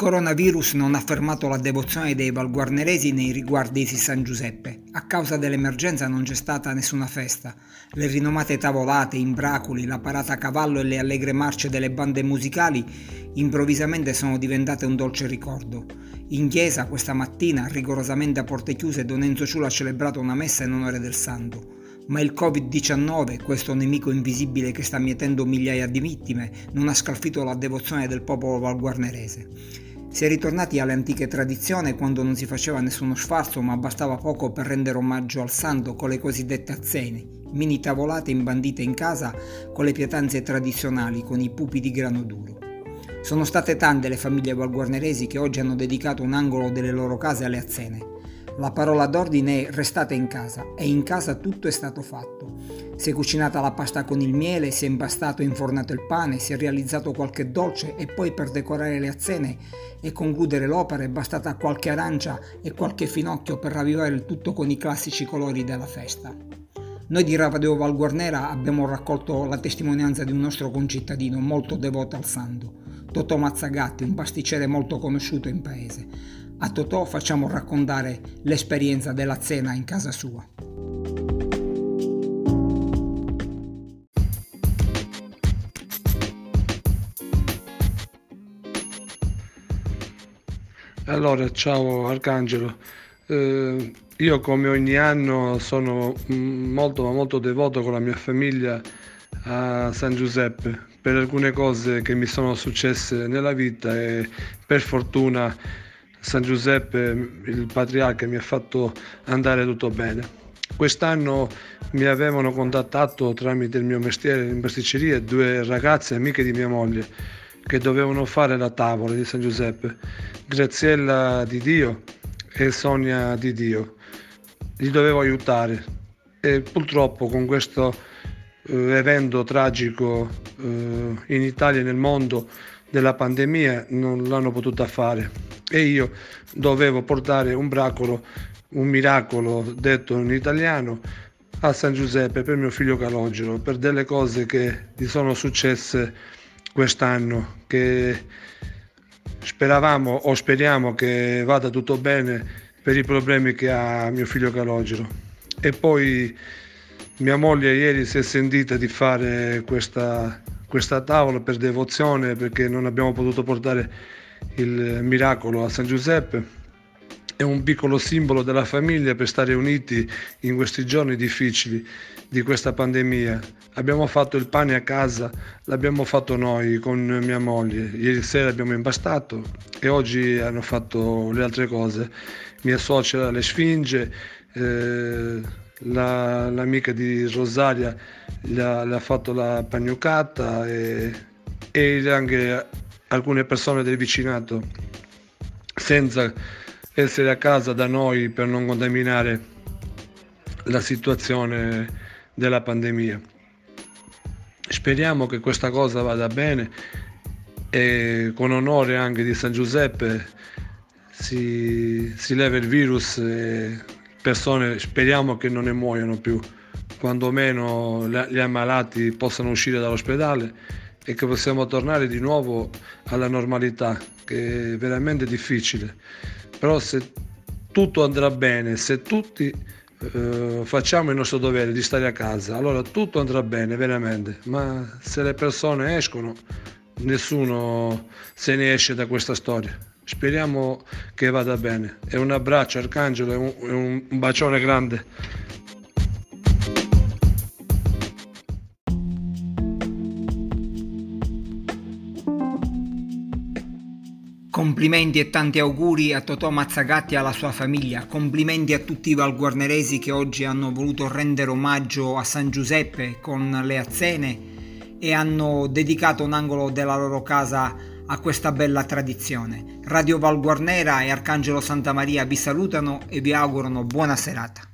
coronavirus non ha fermato la devozione dei valguarneresi nei riguardi di San Giuseppe. A causa dell'emergenza non c'è stata nessuna festa. Le rinomate tavolate, imbracoli, la parata a cavallo e le allegre marce delle bande musicali improvvisamente sono diventate un dolce ricordo. In chiesa questa mattina, rigorosamente a porte chiuse, Don Enzo Ciulo ha celebrato una messa in onore del santo ma il Covid-19, questo nemico invisibile che sta mietendo migliaia di vittime, non ha scalfito la devozione del popolo valguarnerese. Si è ritornati alle antiche tradizioni quando non si faceva nessuno sfarzo ma bastava poco per rendere omaggio al santo con le cosiddette azzene, mini tavolate imbandite in casa con le pietanze tradizionali con i pupi di grano duro. Sono state tante le famiglie valguarneresi che oggi hanno dedicato un angolo delle loro case alle azzene. La parola d'ordine è restate in casa e in casa tutto è stato fatto. Si è cucinata la pasta con il miele, si è impastato e infornato il pane, si è realizzato qualche dolce e poi per decorare le azzene e concludere l'opera è bastata qualche arancia e qualche finocchio per ravvivare il tutto con i classici colori della festa. Noi di Radio Valguarnera abbiamo raccolto la testimonianza di un nostro concittadino molto devoto al santo, Totò Mazzagatti, un pasticcere molto conosciuto in paese. A Totò facciamo raccontare l'esperienza della cena in casa sua. Allora, ciao Arcangelo. Eh, io come ogni anno sono molto ma molto devoto con la mia famiglia a San Giuseppe per alcune cose che mi sono successe nella vita e per fortuna San Giuseppe, il patriarca, mi ha fatto andare tutto bene. Quest'anno mi avevano contattato tramite il mio mestiere in pasticceria due ragazze amiche di mia moglie che dovevano fare la tavola di San Giuseppe, Graziella di Dio e Sonia di Dio. Li dovevo aiutare e purtroppo con questo eh, evento tragico eh, in Italia e nel mondo della pandemia non l'hanno potuta fare. E io dovevo portare un bracolo, un miracolo detto in italiano a San Giuseppe per mio figlio Calogero per delle cose che gli sono successe quest'anno che speravamo o speriamo che vada tutto bene per i problemi che ha mio figlio Calogero. E poi mia moglie ieri si è sentita di fare questa questa tavola per devozione perché non abbiamo potuto portare il miracolo a San Giuseppe. È un piccolo simbolo della famiglia per stare uniti in questi giorni difficili di questa pandemia. Abbiamo fatto il pane a casa, l'abbiamo fatto noi con mia moglie. Ieri sera abbiamo impastato e oggi hanno fatto le altre cose. Mia suocera le sfinge. Eh, la, l'amica di Rosaria le ha, le ha, fatto la pagnucata e, e anche alcune persone del vicinato senza essere a casa da noi per non contaminare la situazione della pandemia. Speriamo che questa cosa vada bene e con onore anche di San Giuseppe si, si leva il virus e persone speriamo che non ne muoiano più, quantomeno gli ammalati possano uscire dall'ospedale e che possiamo tornare di nuovo alla normalità, che è veramente difficile. Però se tutto andrà bene, se tutti eh, facciamo il nostro dovere di stare a casa, allora tutto andrà bene veramente, ma se le persone escono, nessuno se ne esce da questa storia. Speriamo che vada bene. E un abbraccio Arcangelo e un, un bacione grande. Complimenti e tanti auguri a Totò Mazzagatti e alla sua famiglia, complimenti a tutti i valguarneresi che oggi hanno voluto rendere omaggio a San Giuseppe con le azzene e hanno dedicato un angolo della loro casa a questa bella tradizione. Radio Valguarnera e Arcangelo Santa Maria vi salutano e vi augurano buona serata.